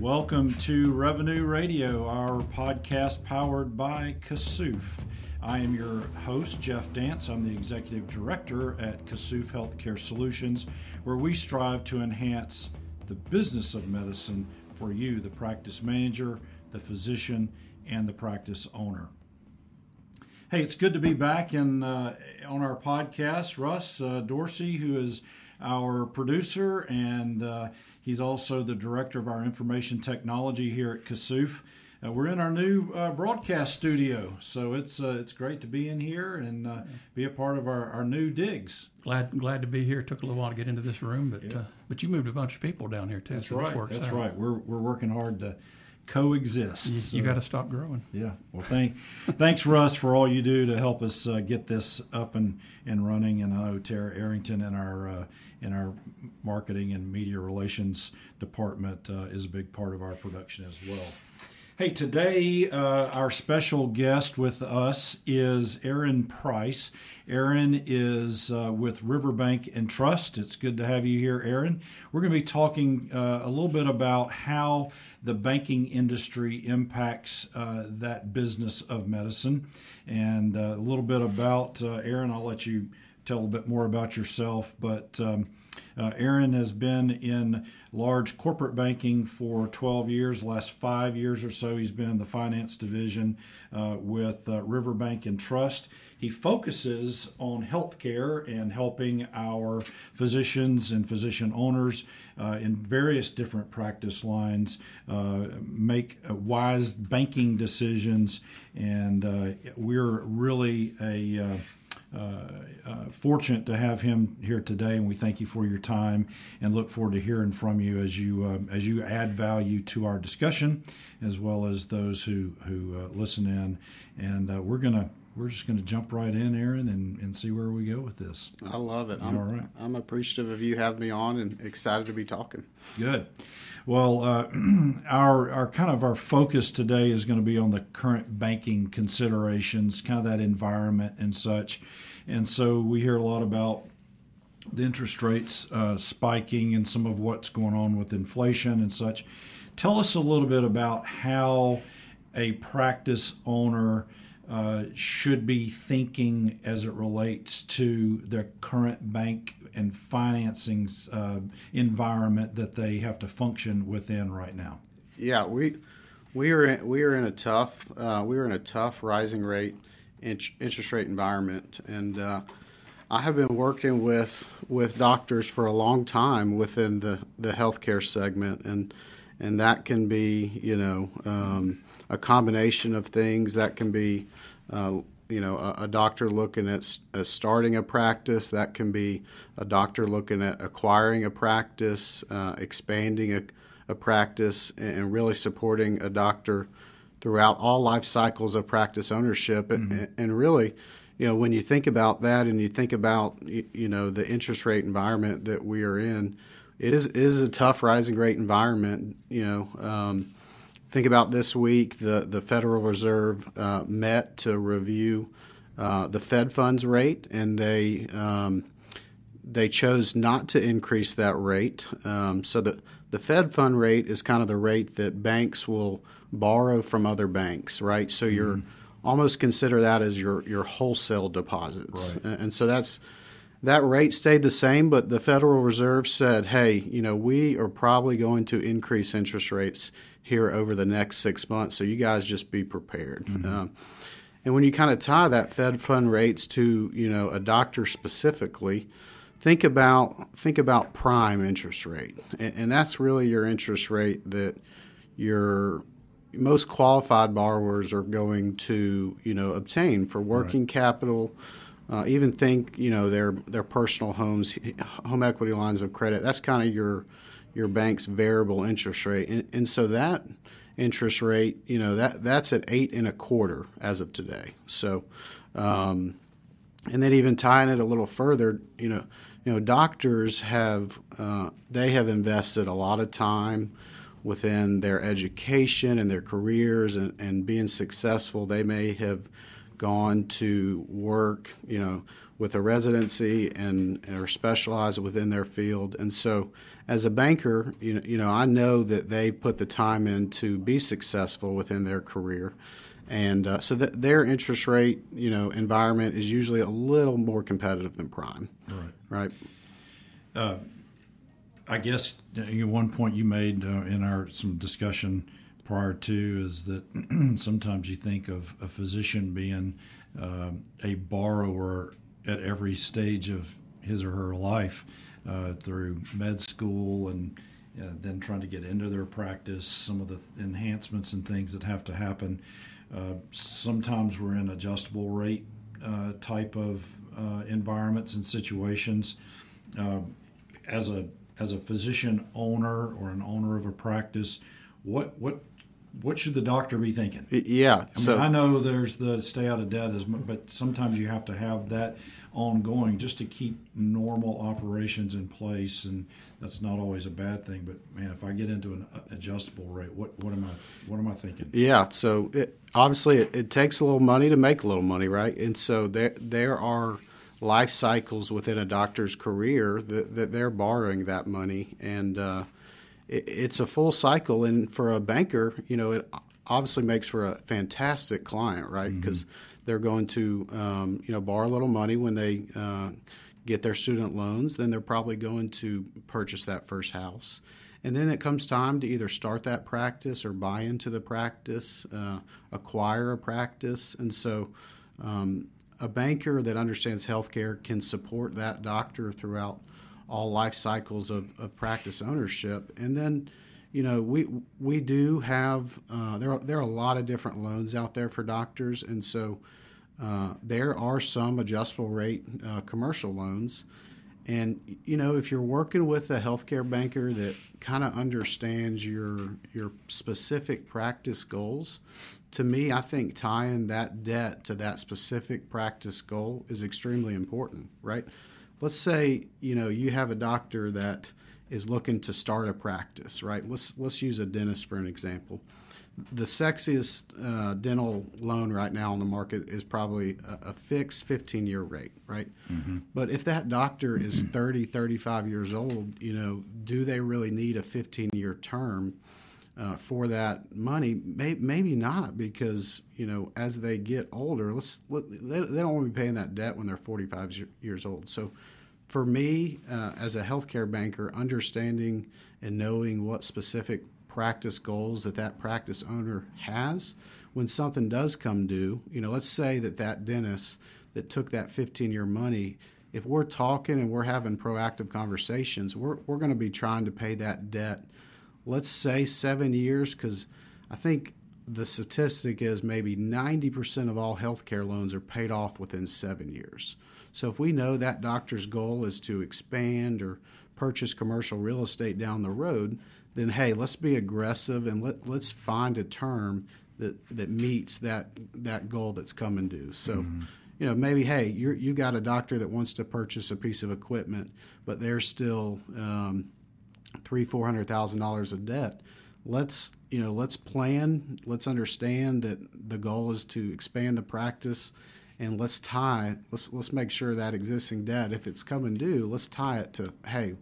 Welcome to Revenue Radio, our podcast powered by Kassouf. I am your host, Jeff Dance. I'm the executive director at Kassouf Healthcare Solutions, where we strive to enhance the business of medicine for you, the practice manager, the physician, and the practice owner. Hey, it's good to be back in uh, on our podcast. Russ uh, Dorsey, who is our producer, and uh, he's also the director of our information technology here at Kassouf. Uh, we're in our new uh, broadcast studio, so it's uh, it's great to be in here and uh, be a part of our, our new digs. Glad glad to be here. Took a little while to get into this room, but Yeah. uh, but you moved a bunch of people down here too. That's so right. That's out. right. We're we're working hard to coexist. You, you got to stop growing. Yeah. Well, thank, thanks, Russ, for all you do to help us uh, get this up and, and running. And I know Tara Arrington in our uh, in our marketing and media relations department uh, is a big part of our production as well. Hey, today uh, our special guest with us is Erin Price. Erin is uh, with Riverbank and Trust. It's good to have you here, Erin. We're going to be talking uh, a little bit about how the banking industry impacts uh, that business of medicine, and uh, a little bit about uh, Erin. I'll let you tell a bit more about yourself, but. Um, uh, Erin has been in large corporate banking for 12 years. Last five years or so, he's been in the finance division uh, with uh, Riverbank and Trust. He focuses on healthcare and helping our physicians and physician owners uh, in various different practice lines uh, make uh, wise banking decisions. And we're really a fortunate to have him here today, and we thank you for your time and look forward to hearing from you as you um, as you add value to our discussion, as well as those who who uh, listen in. And uh, we're gonna we're just gonna jump right in, Erin, and, and see where we go with this. I love it. I'm, All right. I'm appreciative of you having me on and excited to be talking. Good. Well, uh, our our kind of our focus today is going to be on the current banking considerations, kind of that environment and such. And so we hear a lot about the interest rates uh, spiking and some of what's going on with inflation and such. Tell us a little bit about how a practice owner uh, should be thinking as it relates to their current bank and financing uh, environment that they have to function within right now. Yeah, we we are in, we are in a tough uh, we are in a tough rising rate interest rate environment, and uh, I have been working with with doctors for a long time within the the healthcare segment, and and that can be you know um, a combination of things. That can be uh, you know a, a doctor looking at, s- at starting a practice. That can be a doctor looking at acquiring a practice, uh, expanding a, a practice, and and really supporting a doctor throughout all life cycles of practice ownership. And, and really, you know, when you think about that and you think about you know the interest rate environment that we are in, it is is a tough rising rate environment. You know. Um, think about this week the, the Federal Reserve uh, met to review uh, the Fed funds rate, and they um, they chose not to increase that rate. Um, so the the Fed fund rate is kind of the rate that banks will borrow from other banks, right? So you're almost consider that as your your wholesale deposits, Right. and, and so that's that rate stayed the same, but the Federal Reserve said, hey, you know, we are probably going to increase interest rates here over the next six months. So you guys just be prepared. Um, and when you kind of tie that Fed fund rates to, you know, a doctor specifically, think about think about prime interest rate. And, and that's really your interest rate that your most qualified borrowers are going to, you know, obtain for working capital, uh, even think you know their their personal homes, home equity lines of credit. That's kind of your your bank's variable interest rate, and, and so that interest rate, you know that that's at eight and a quarter as of today. So, um, and then even tying it a little further, you know, you know, doctors have uh, they have invested a lot of time within their education and their careers and, and being successful. They may have gone to work, you know, with a residency and, and are specialized within their field. And so, as a banker, you know, you know, I know that they've put the time in to be successful within their career. And uh, so that their interest rate, you know, environment is usually a little more competitive than prime. Right. Right. I guess uh, one point you made uh, in our some discussion prior to is that sometimes you think of a physician being uh, a borrower at every stage of his or her life uh, through med school and uh, then trying to get into their practice, some of the enhancements and things that have to happen. Uh, sometimes we're in adjustable rate type of environments and situations. as a as a physician owner or an owner of a practice, what what what should the doctor be thinking? Yeah. I mean, I know there's the stay out of debt, as but sometimes you have to have that ongoing just to keep normal operations in place, and that's not always a bad thing. But man, if I get into an adjustable rate, what what am I what am I thinking? Yeah. So it, obviously, it, it takes a little money to make a little money, right? And so there there are life cycles within a doctor's career that, that they're borrowing that money and uh, it's a full cycle. And for a banker you know it obviously makes for a fantastic client right? Because mm-hmm. they're going to um, you know borrow a little money when they uh, get their student loans. Then they're probably going to purchase that first house. And then it comes time to either start that practice or buy into the practice uh, acquire a practice. And so um, a banker that understands healthcare can support that doctor throughout all life cycles of, of practice ownership. And then, you know, we we do have uh, there are, there are a lot of different loans out there for doctors, and so uh, there are some adjustable rate uh, commercial loans. And you know, if you're working with a healthcare banker that kind of understands your your specific practice goals, to me, I think tying that debt to that specific practice goal is extremely important, right? Let's say, you know, you have a doctor that is looking to start a practice, right? Let's let's use a dentist for an example. The sexiest uh, dental loan right now on the market is probably a, a fixed 15 year rate, right? Mm-hmm. But if that doctor is 30, 35 years old, you know, do they really need a 15 year term? Uh, for that money? May, maybe not, because you know as they get older, let's let, they, they don't want to be paying that debt when they're 45 years old. So, for me uh, as a healthcare banker, understanding and knowing what specific practice goals that that practice owner has when something does come due, you know, let's say that that dentist that took that 15 year money if we're talking and we're having proactive conversations, we're, we're going to be trying to pay that debt let's say seven years, because I think the statistic is maybe 90% of all healthcare loans are paid off within seven years. So if we know that doctor's goal is to expand or purchase commercial real estate down the road, then hey, let's be aggressive and let, let's find a term that, that meets that that goal that's coming due. So, mm-hmm. you know, maybe hey, you you got a doctor that wants to purchase a piece of equipment, but they're still um, three four hundred thousand dollars of debt. Let's you know let's plan let's understand that the goal is to expand the practice and let's tie let's let's make sure that existing debt if it's coming due let's tie it to hey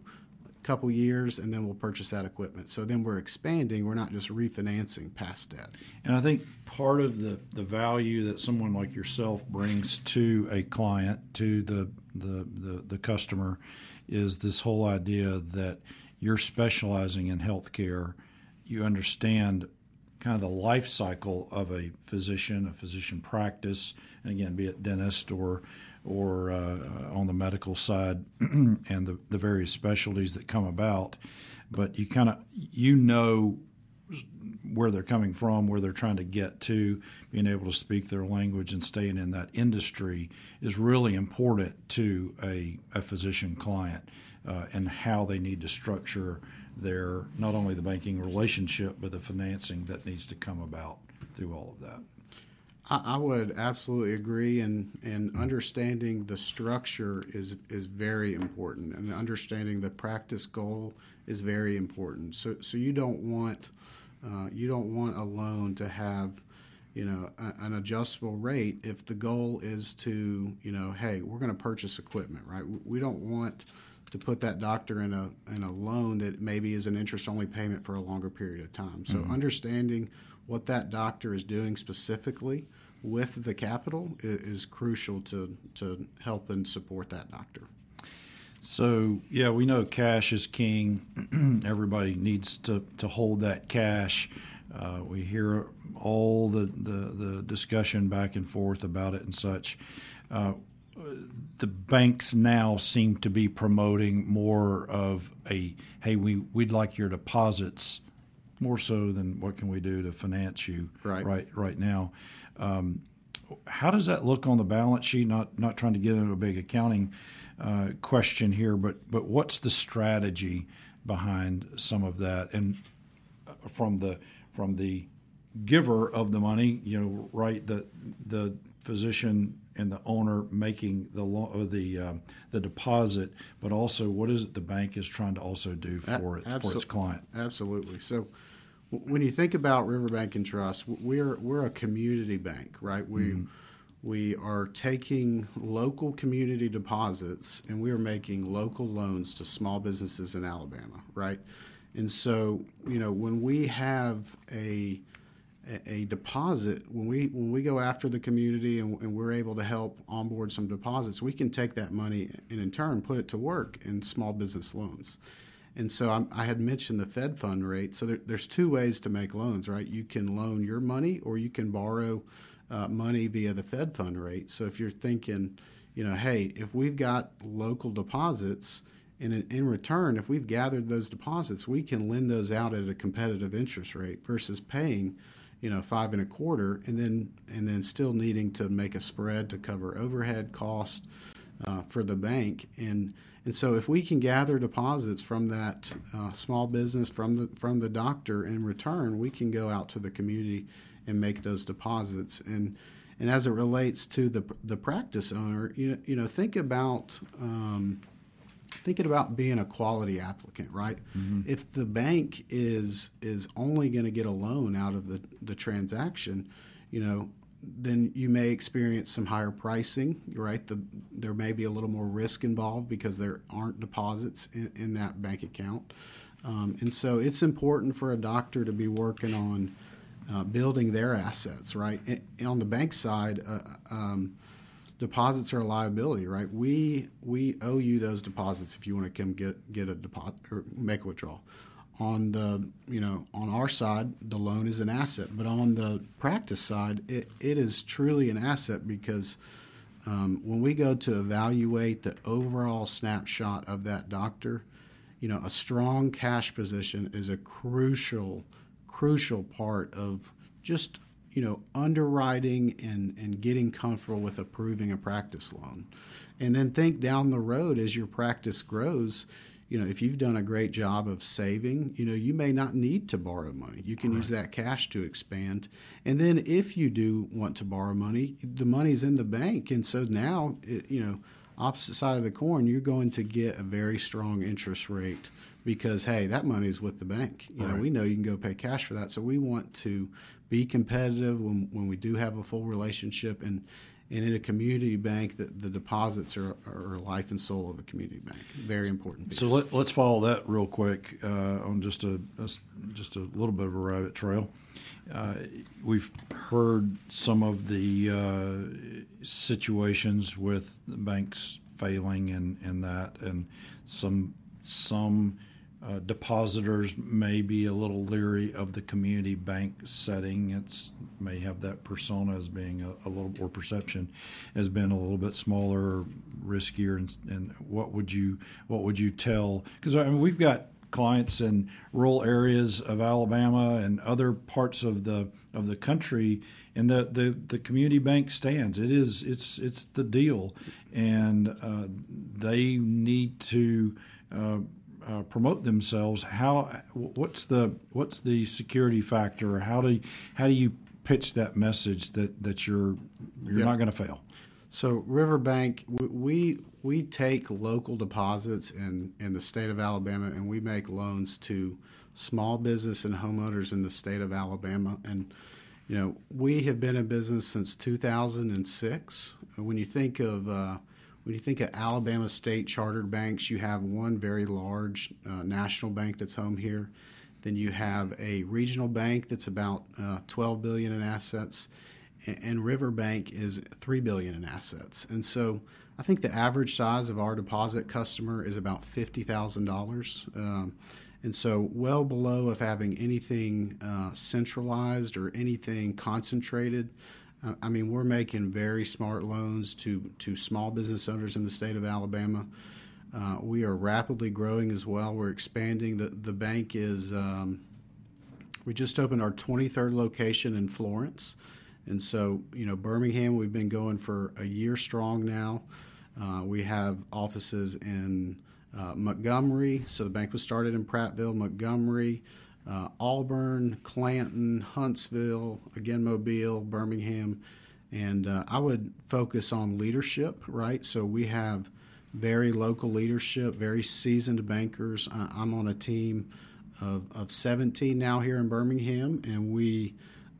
a couple years and then we'll purchase that equipment. So then we're expanding we're not just refinancing past debt. And i think part of the the value that someone like yourself brings to a client to the the the, the customer is this whole idea that you're specializing in healthcare, you understand kind of the life cycle of a physician, a physician practice, and again, be it dentist or or uh, on the medical side, and the, the various specialties that come about. But you kind of you know where they're coming from, where they're trying to get to, being able to speak their language and staying in that industry is really important to a, a physician client uh, and how they need to structure their not only the banking relationship but the financing that needs to come about through all of that. I, I would absolutely agree, and and understanding the structure is is very important, and understanding the practice goal is very important. So so you don't want uh, you don't want a loan to have you know, a, an adjustable rate if the goal is to, you know, hey, we're going to purchase equipment, right? We don't want to put that doctor in a in a loan that maybe is an interest only payment for a longer period of time. So understanding what that doctor is doing specifically with the capital is, is crucial to to help and support that doctor. So yeah, we know cash is king. Everybody needs to, to hold that cash. Uh, we hear all the, the, the discussion back and forth about it and such. Uh, the banks now seem to be promoting more of a hey, we we'd like your deposits more so than what can we do to finance you Right. right right now. Um, how does that look on the balance sheet? Not not trying to get into a big accounting uh, question here, but but what's the strategy behind some of that? And uh, from the from the giver of the money, you know, right? The the physician and the owner making the lo- the um, the deposit, but also what is it the bank is trying to also do for it for its client? Absolutely. So, w- when you think about Riverbank and Trust, we're we're a community bank, right? We we are taking local community deposits and we are making local loans to small businesses in Alabama, right? And so, you know, when we have a a- deposit. When we when we go after the community and, and we're able to help onboard some deposits we can take that money and in turn put it to work in small business loans. And so I'm, i had mentioned the fed fund rate. So there, there's two ways to make loans right? You can loan your money or you can borrow uh, money via the fed fund rate. So if you're thinking you know hey if we've got local deposits and in return, if we've gathered those deposits, we can lend those out at a competitive interest rate versus paying, you know, five and a quarter, and then and then still needing to make a spread to cover overhead cost uh, for the bank. And and so if we can gather deposits from that uh, small business from the from the doctor in return, we can go out to the community and make those deposits. And and as it relates to the the practice owner, you know, you know, think about. Um, thinking about being a quality applicant, right? If the bank is is only going to get a loan out of the the transaction, you know, then you may experience some higher pricing, right? The there may be a little more risk involved because there aren't deposits in, in that bank account, um, and so it's important for a doctor to be working on uh, building their assets, right? And on the bank side. Uh, um, deposits are a liability, right? We we owe you those deposits if you want to come get get a deposit or make a withdrawal. On the you know on our side, the loan is an asset, but on the practice side, it, it is truly an asset because um, when we go to evaluate the overall snapshot of that doctor, you know a strong cash position is a crucial crucial part of just you know underwriting and and getting comfortable with approving a practice loan. And then think down the road as your practice grows you know if you've done a great job of saving you know you may not need to borrow money. You can use that cash to expand. And then if you do want to borrow money the money's in the bank. And so now it, you know opposite side of the coin you're going to get a very strong interest rate because hey that money's with the bank. You know we know you can go pay cash for that. So we want to be competitive when, when we do have a full relationship and and in a community bank that the deposits are, are life and soul of a community bank very important piece. So let, let's follow that real quick uh, on just a, a just a little bit of a rabbit trail. Uh, we've heard some of the uh, situations with banks failing and, and that, and some some uh, depositors may be a little leery of the community bank setting. It's may have that persona as being a, a little or perception as being a little bit smaller, riskier, and, and what would you what would you tell? Because I mean, we've got clients in rural areas of Alabama and other parts of the of the country, and the the, the community bank stands. It is it's it's the deal, and uh, they need to. Uh, uh, promote themselves. How? What's the what's the security factor? How do how do you pitch that message that that you're you're Yeah. not going to fail? So Riverbank, we, we we take local deposits in in the state of Alabama, and we make loans to small business and homeowners in the state of Alabama. And you know, we have been in business since 2006. When you think of uh, when you think of Alabama state chartered banks, you have one very large uh, national bank that's home here. Then you have a regional bank that's about uh, 12 billion in assets, and, and Riverbank is 3 billion in assets. And so, I think the average size of our deposit customer is about fifty thousand um, dollars and so well below of having anything uh, centralized or anything concentrated. I mean, we're making very smart loans to to small business owners in the state of Alabama. Uh, we are rapidly growing as well. We're expanding. The the bank is. Um, we just opened our 23rd location in Florence, and so you know Birmingham. We've been going for a year strong now. Uh, we have offices in uh, Montgomery. So the bank was started in Prattville, Montgomery, uh, Auburn, Clanton, Huntsville, again Mobile, Birmingham, and uh, I would focus on leadership. Right, so we have very local leadership, very seasoned bankers. I'm on a team of, of 17 now here in Birmingham, and we.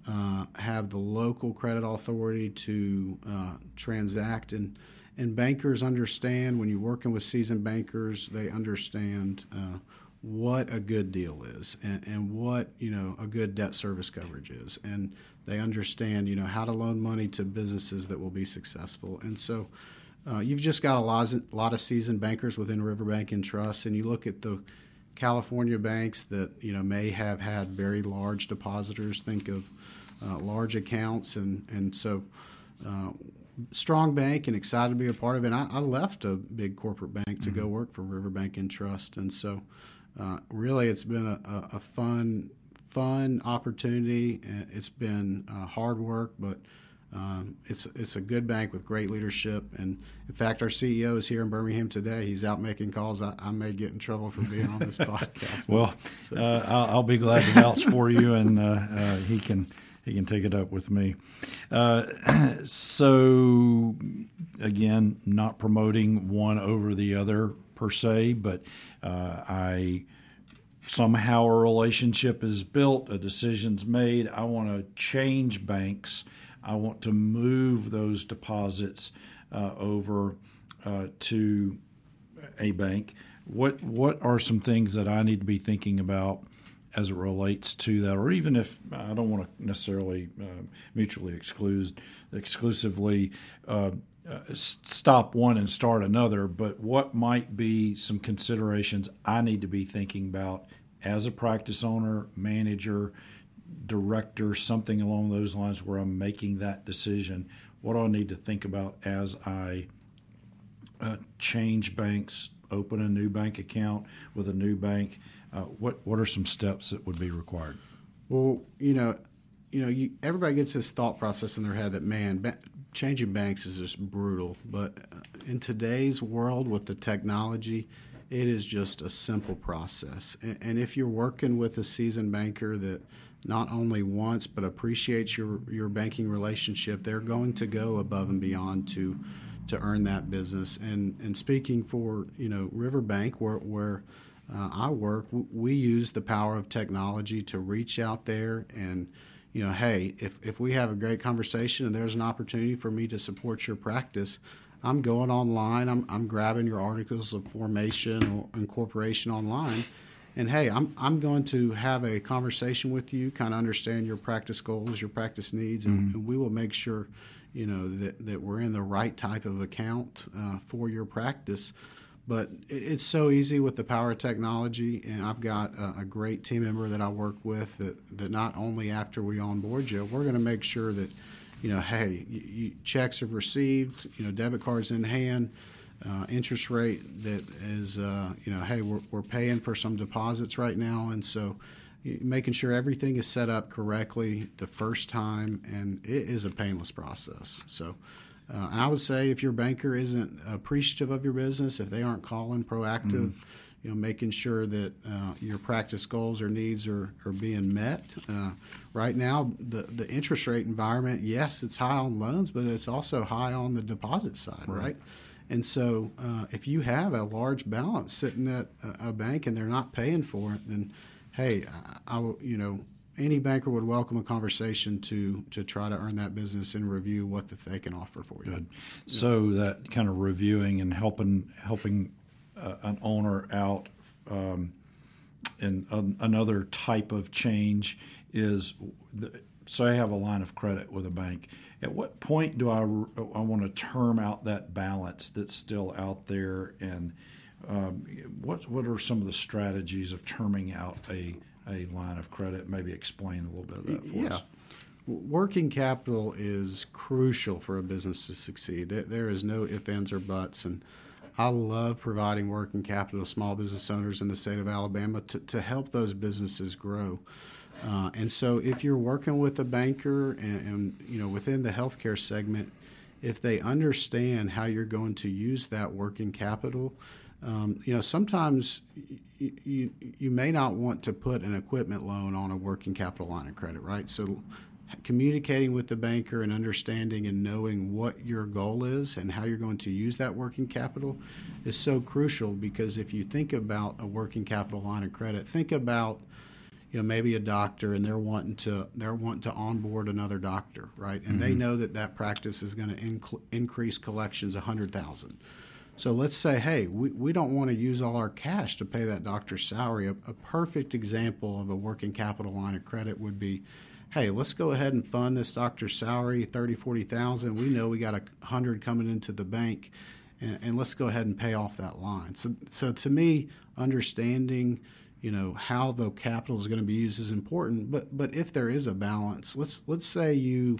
Uh, have the local credit authority to uh, transact and and bankers understand when you're working with seasoned bankers, they understand uh, what a good deal is and, and, what you know a good debt service coverage is, and they understand you know how to loan money to businesses that will be successful. And so, uh, you've just got a lot, a lot of seasoned bankers within Riverbank and Trust, and you look at the California banks that you know may have had very large depositors. Think of uh, large accounts, and and so. Uh, strong bank and excited to be a part of it. And I, I left a big corporate bank to mm-hmm. go work for Riverbank and Trust, and so uh, really it's been a, a, fun fun opportunity. It's been uh, hard work, but um, it's it's a good bank with great leadership. And in fact, our CEO is here in Birmingham today. He's out making calls. I, I may get in trouble for being on this podcast. well, so. uh, I'll, I'll, be glad to vouch for you, and uh, uh, he can he can take it up with me. Uh, so, again, not promoting one over the other per se, but uh, I somehow a relationship is built, a decision's made. I want to change banks. I want to move those deposits uh, over uh, to a bank. What what are some things that I need to be thinking about as it relates to that, or even if I don't want to necessarily uh, mutually exclude exclusively uh, uh, stop one and start another, but what might be some considerations I need to be thinking about as a practice owner, manager, director, something along those lines where I'm making that decision. What do I need to think about as I uh, change banks, open a new bank account with a new bank? Uh, what what are some steps that would be required? Well, you know, you know, you, everybody gets this thought process in their head that man, changing banks is just brutal. But uh, in today's world with the technology, it is just a simple process. And, if you're working with a seasoned banker that not only wants but appreciates your your banking relationship, they're going to go above and beyond to to earn that business. And and speaking for you know Riverbank, where where uh, I work, we use the power of technology to reach out there and, you know, hey, if, if we have a great conversation and there's an opportunity for me to support your practice, I'm going online, I'm, I'm grabbing your articles of formation or incorporation online. And hey, I'm, I'm going to have a conversation with you, kind of understand your practice goals, your practice needs, and, mm-hmm. and we will make sure, you know, that, that we're in the right type of account uh, for your practice. But it's so easy with the power of technology, and I've got a, a great team member that I work with that, that not only after we onboard you, we're going to make sure that, you know, hey, you, you, checks are received, you know, debit cards in hand, uh, interest rate that is, uh, you know, hey, we're, we're paying for some deposits right now, and so making sure everything is set up correctly the first time, and it is a painless process. So uh, I would say if your banker isn't appreciative of your business, if they aren't calling proactive, mm. you know, making sure that uh, your practice goals or needs are, are being met. Uh, right now, the, the interest rate environment, yes, it's high on loans, but it's also high on the deposit side, right? right? And so, uh, if you have a large balance sitting at a, a, bank and they're not paying for it, then hey, I, I you know, any banker would welcome a conversation to to try to earn that business and review what that they can offer for you. Good. So that kind of reviewing and helping helping uh, an owner out um, and an, another type of change is the, so I have a line of credit with a bank. At what point do I I want to term out that balance that's still out there and um, what what are some of the strategies of terming out a a line of credit? Maybe explain a little bit of that for yeah. us. Working capital is crucial for a business to succeed. There is no ifs, ands, or buts. And I love providing working capital to small business owners in the state of Alabama to, to help those businesses grow. Uh, and so, if you're working with a banker and, and, you know within the healthcare segment, if they understand how you're going to use that working capital, um, you know sometimes you, you you may not want to put an equipment loan on a working capital line of credit, right? So communicating with the banker and understanding and knowing what your goal is and how you're going to use that working capital is so crucial because if you think about a working capital line of credit, think about you know maybe a doctor and they're wanting to they're wanting to onboard another doctor, right? And mm-hmm. they know that that practice is going to inc- increase collections a hundred thousand. So let's say, hey, we, we don't want to use all our cash to pay that doctor's salary. A, a perfect example of a working capital line of credit would be hey, let's go ahead and fund this doctor's salary, 30, 40,000. We know we got a hundred coming into the bank and, and, let's go ahead and pay off that line. So, so to me, understanding, you know, how the capital is going to be used is important. But, but if there is a balance, let's, let's say you,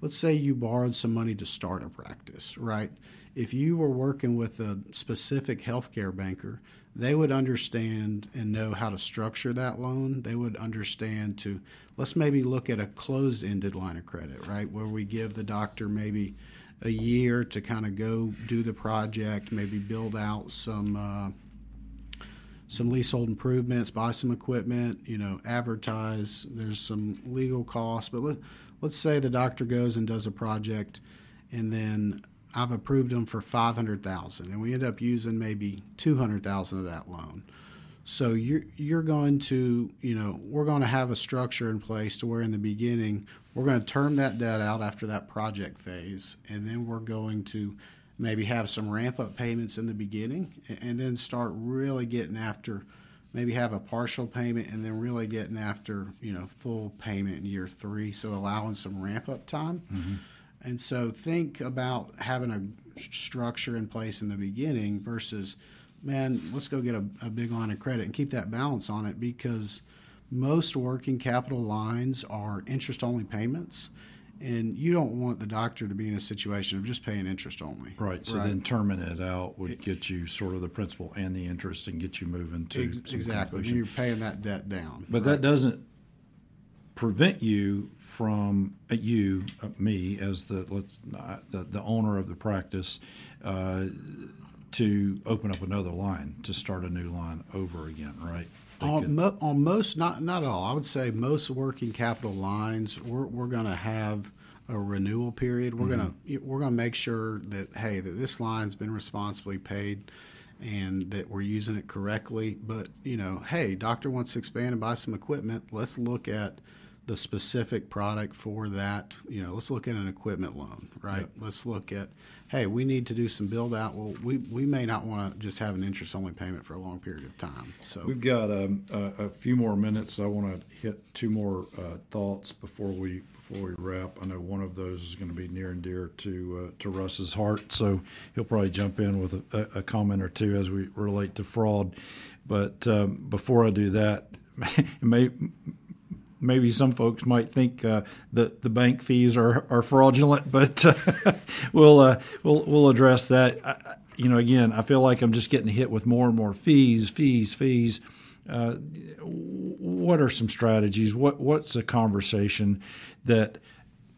let's say you borrowed some money to start a practice, right? If you were working with a specific healthcare banker, they would understand and know how to structure that loan. They would understand to let's maybe look at a closed ended line of credit, right? Where we give the doctor maybe a year to kind of go do the project, maybe build out some. Uh, some leasehold improvements, buy some equipment, you know, advertise. There's some legal costs, but let, let's say the doctor goes and does a project, and then I've approved them for 500,000 and we end up using maybe 200,000 of that loan. So you're you're going to, you know, we're going to have a structure in place to where in the beginning we're going to term that debt out after that project phase and then we're going to maybe have some ramp up payments in the beginning and then start really getting after maybe have a partial payment and then really getting after, you know, full payment in year 3 so allowing some ramp up time. Mm-hmm and so think about having a structure in place in the beginning versus, man, let's go get a, a big line of credit and keep that balance on it because most working capital lines are interest only payments and you don't want the doctor to be in a situation of just paying interest only. Right. So right. then terming it out would get you sort of the principal and the interest and get you moving to Ex- exactly. You're paying that debt down. But right. that doesn't prevent you from uh, you uh, me as the let's uh, the, the owner of the practice uh, to open up another line to start a new line over again right? On, mo- on, most not not all. I would say most working capital lines we're, we're going to have a renewal period. We're mm-hmm. going to we're going to make sure that hey that this line's been responsibly paid and that we're using it correctly. But you know hey doctor wants to expand and buy some equipment. Let's look at the specific product for that. You know, let's look at an equipment loan, right? Yep. Let's look at, hey, we need to do some build out. Well, we, we may not want to just have an interest only payment for a long period of time. So we've got um, a, a, few more minutes. I want to hit two more uh, thoughts before we before we wrap. I know one of those is going to be near and dear to uh, to Russ's heart, so he'll probably jump in with a, a comment or two as we relate to fraud. But um, before I do that, may maybe some folks might think uh, that the bank fees are, are fraudulent, but uh, we'll uh, we'll we'll address that. I, you know, again, I feel like I'm just getting hit with more and more fees, fees, fees. Uh, what are some strategies? What what's a conversation that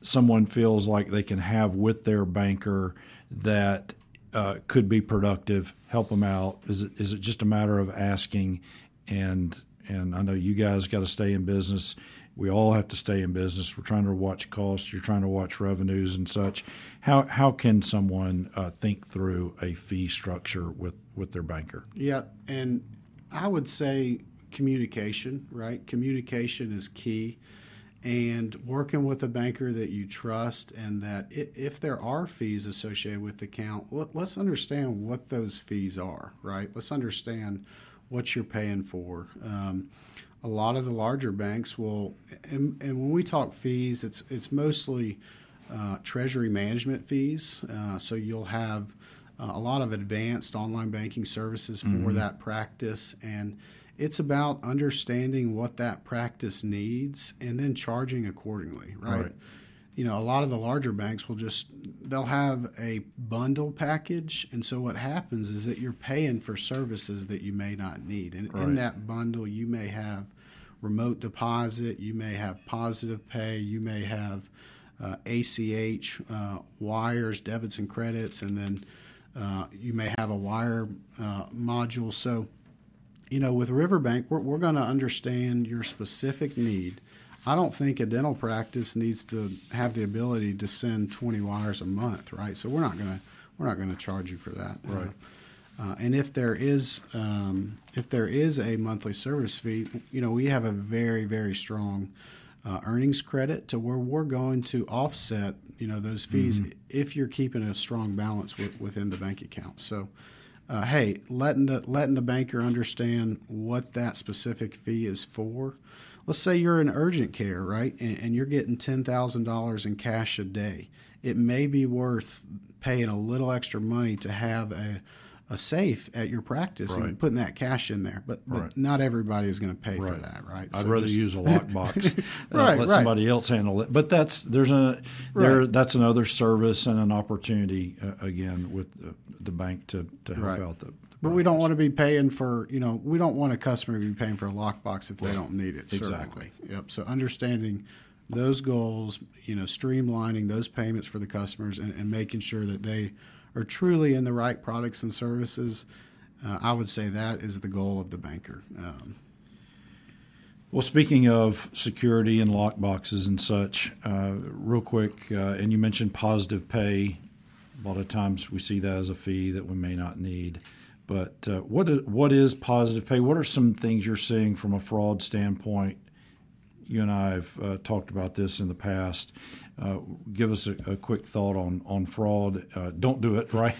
someone feels like they can have with their banker that uh, could be productive, help them out? Is it is it just a matter of asking and and I know you guys got to stay in business. We all have to stay in business. We're trying to watch costs. You're trying to watch revenues and such. How how can someone uh, think through a fee structure with with their banker? Yeah, and I would say communication, right? Communication is key. And working with a banker that you trust, and that if there are fees associated with the account, let's understand what those fees are, right? Let's understand what you're paying for. Um, a lot of the larger banks will, and, and when we talk fees, it's it's mostly uh, treasury management fees. Uh, so you'll have uh, a lot of advanced online banking services for that practice, and it's about understanding what that practice needs and then charging accordingly, right? Right. You know, a lot of the larger banks will just they'll have a bundle package, and so what happens is that you're paying for services that you may not need, and in that bundle you may have remote deposit, you may have positive pay, you may have uh, ACH uh, wires, debits and credits, and then uh, you may have a wire uh, module. So, you know, with Riverbank, we're, we're going to understand your specific need. I don't think a dental practice needs to have the ability to send 20 wires a month, right? So we're not going to we're not going to charge you for that, Right. Uh, and if there is um, if there is a monthly service fee, you know, we have a very very strong uh, earnings credit to where we're going to offset you know those fees if you're keeping a strong balance wi- within the bank account. So, uh, hey, letting the letting the banker understand what that specific fee is for. Let's say you're in urgent care, right, and, and you're getting ten thousand dollars in cash a day. It may be worth paying a little extra money to have a a safe at your practice Right. and putting that cash in there. But, but Right. not everybody is going to pay for that, right? I'd So rather just- use a lockbox. uh, Right, let right. somebody else handle it. But that's there's a there Right. that's another service and an opportunity uh, again with the, the bank to, to help Right. out the. But we don't want to be paying for, you know, we don't want a customer to be paying for a lockbox if they don't need it. Exactly. certainly. Yep. So understanding those goals, you know, streamlining those payments for the customers and, and making sure that they are truly in the right products and services. Uh, I would say that is the goal of the banker. Um, Well, speaking of security and lockboxes and such, uh, real quick, uh, and you mentioned positive pay. A lot of times we see that as a fee that we may not need. But uh, what is, what is positive pay? What are some things you're seeing from a fraud standpoint? You and I have uh, talked about this in the past. Uh, give us a, a quick thought on on fraud. Uh, don't do it, right?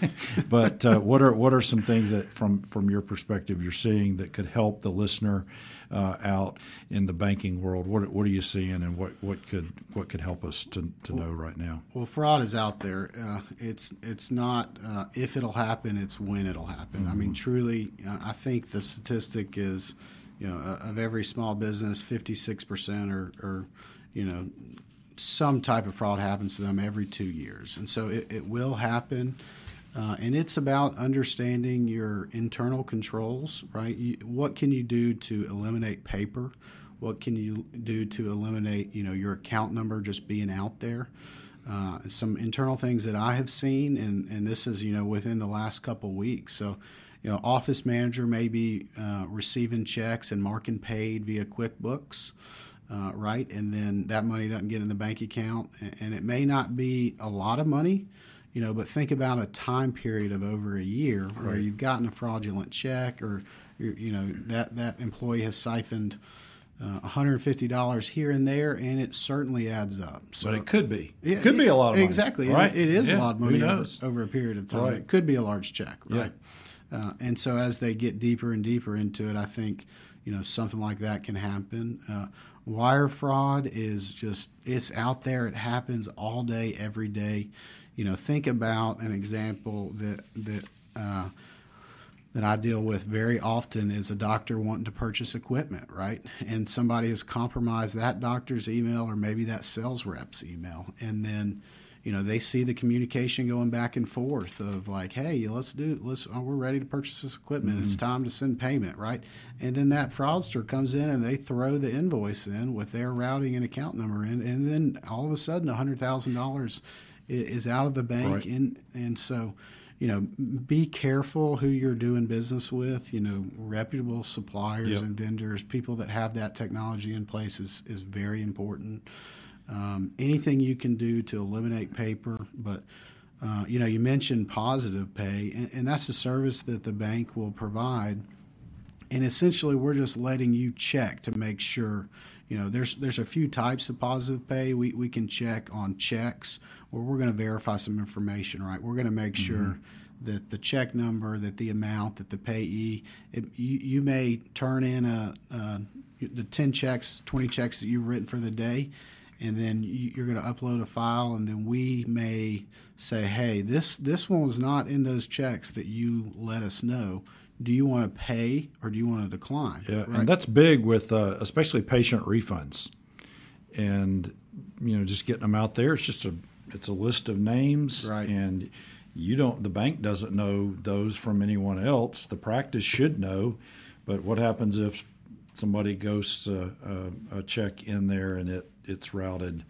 but uh, what are what are some things that, from from your perspective, you're seeing that could help the listener uh, out in the banking world? What what are you seeing, and what, what could what could help us to, to know right now? Well, fraud is out there. Uh, it's it's not uh, if it'll happen; it's when it'll happen. I mean, truly, uh, I think the statistic is, you know, of every small business, fifty six percent or, or, you know, some type of fraud happens to them every two years, and so it, it will happen. Uh, and it's about understanding your internal controls, right? You, what can you do to eliminate paper? What can you do to eliminate, you know, your account number just being out there? Uh, some internal things that I have seen, and, and this is, you know, within the last couple weeks. So, you know, office manager may be uh, receiving checks and marking paid via QuickBooks uh, right? And then that money doesn't get in the bank account, and, it may not be a lot of money, you know, but think about a time period of over a year where you've gotten a fraudulent check, or you're, know that that employee has siphoned. Uh, $150 here and there, and it certainly adds up. So But it could be. yeah, it could be a lot of money. Exactly. Right? It, it is Yeah, a lot of money over, over a period of time. Right. It could be a large check, Yeah. Uh, and so as they get deeper and deeper into it, I think you know something like that can happen. Uh, wire fraud is just it's out there. It happens all day, every day. You know, think about an example that that. Uh, that I deal with very often is a doctor wanting to purchase equipment, right? And somebody has compromised that doctor's email or maybe that sales rep's email. And then, you know, they see the communication going back and forth of like, hey, let's do, let's, oh, we're ready to purchase this equipment. It's mm-hmm. time to send payment, right? And then that fraudster comes in and they throw the invoice in with their routing and account number in. And then all of a sudden, $100,000 is out of the bank. Right. And, and so, you know, be careful who you're doing business with. You know, reputable suppliers Yep. and vendors, people that have that technology in place is, is very important. Um, anything you can do to eliminate paper, but uh, you know, you mentioned positive pay, and, and that's a service that the bank will provide. And essentially we're just letting you check to make sure you know there's there's a few types of positive pay. We, we can check on checks where we're going to verify some information right? We're going to make mm-hmm. sure that the check number that the amount that the payee it, you, you may turn in a, a the 10 checks 20 checks that you've written for the day and then you're going to upload a file and then we may say hey this this one was not in those checks that you let us know do you want to pay or do you want to decline? Yeah, right? and that's big with uh, especially patient refunds, and you know just getting them out there. It's just a it's a list of names, right? And you don't the bank doesn't know those from anyone else. The practice should know, but what happens if somebody ghosts a, a, a check in there and it it's routed?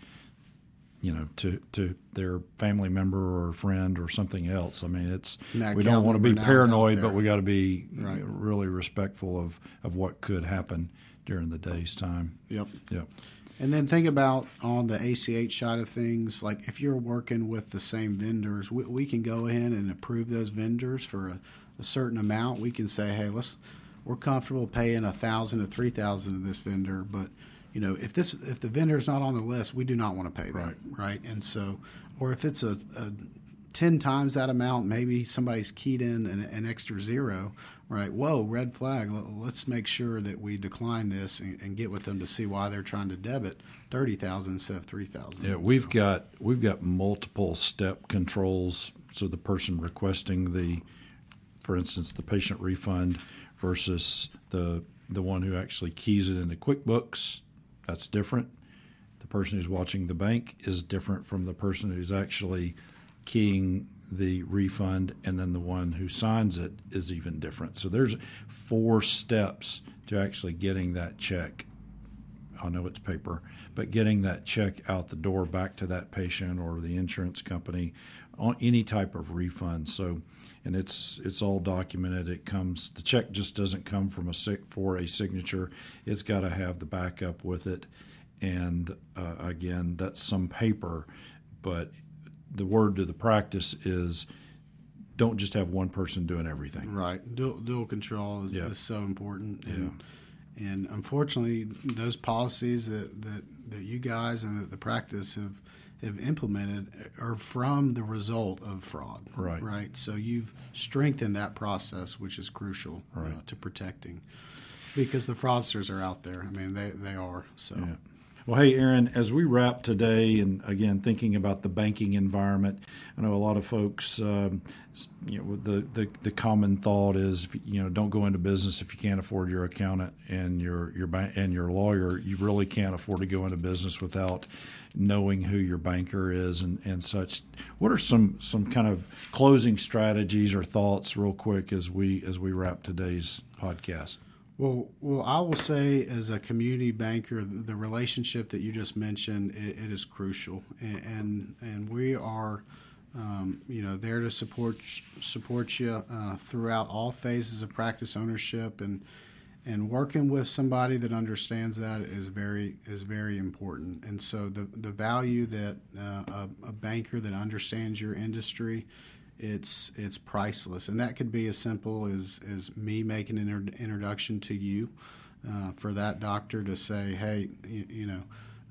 you know to to their family member or friend or something else. I mean, it's we don't want to be paranoid, but we got to be right. really respectful of of what could happen during the day's time. Yep. Yep. And then think about on the ACH side of things, like if you're working with the same vendors, we, we can go in and approve those vendors for a, a certain amount. We can say, hey, let's we're comfortable paying a thousand to three thousand to this vendor, but you know, if this if the vendor is not on the list, we do not want to pay them, right? right? And so, or if it's a, a ten times that amount, maybe somebody's keyed in an, an, extra zero, right? Whoa, red flag. Let's make sure that we decline this and, and get with them to see why they're trying to debit thirty thousand instead of three thousand. Yeah, we've so. got we've got multiple step controls. So the person requesting the, for instance, the patient refund versus the the one who actually keys it into QuickBooks that's different. The person who's watching the bank is different from the person who's actually keying the refund, and then the one who signs it is even different. So there's four steps to actually getting that check. I know it's paper, but getting that check out the door back to that patient or the insurance company on any type of refund. So, and it's it's all documented. It comes the check just doesn't come from a for a signature. It's got to have the backup with it, and uh, again, that's some paper. But the word to the practice is don't just have one person doing everything. Right. Dual, dual control is, is, so important. And, yeah. and unfortunately, those policies that, that, that you guys and that the practice have have implemented are from the result of fraud. Right. Right. So you've strengthened that process, which is crucial uh, right. uh, to protecting, because the fraudsters are out there. I mean, they they are. So. Yeah. Well, hey, Erin, as we wrap today, and again, thinking about the banking environment, I know a lot of folks, um, you know, the, the, the common thought is, you know, don't go into business if you can't afford your accountant and your your bank and your lawyer. You really can't afford to go into business without knowing who your banker is and, and such. What are some some kind of closing strategies or thoughts, real quick, as we as we wrap today's podcast? Well, well, I will say as a community banker, the relationship that you just mentioned it, it is crucial, and and, and we are, um, you know, there to support support you uh, throughout all phases of practice ownership, and and working with somebody that understands that is very is very important. And so the the value that uh, a, a banker that understands your industry it's it's priceless, and that could be as simple as as me making an introduction to you uh, for that doctor to say, hey, you, you know,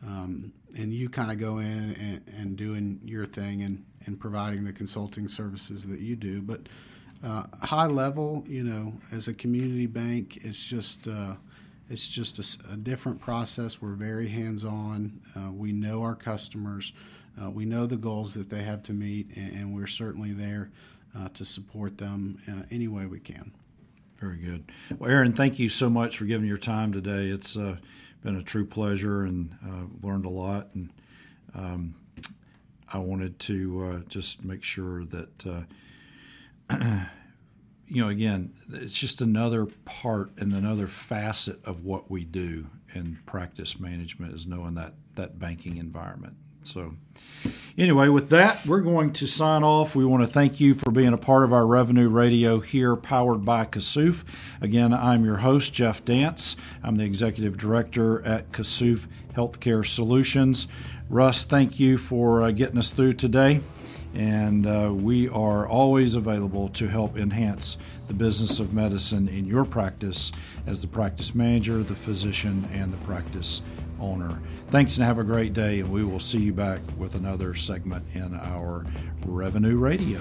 um, and you kind of go in and, and, doing your thing and and providing the consulting services that you do, but uh, high level, you know, as a community bank, it's just. Uh, it's just a, a, different process. We're very hands on. Uh, we know our customers. Uh, we know the goals that they have to meet, and, and we're certainly there uh, to support them uh, any way we can. Very good. Well, Erin, thank you so much for giving your time today. It's uh, been a true pleasure and uh, learned a lot. And um, I wanted to uh, just make sure that, you know, again, it's just another part and another facet of what we do in practice management is knowing that that banking environment. So, anyway, with that, we're going to sign off. We want to thank you for being a part of our Revenue Radio here, powered by Kassouf. Again, I'm your host, Jeff Dance. I'm the executive director at Kassouf Healthcare Solutions. Russ, thank you for uh, getting us through today. And uh, we are always available to help enhance the business of medicine in your practice as the practice manager, the physician, and the practice owner. Thanks and have a great day, and we will see you back with another segment in our Revenue Radio.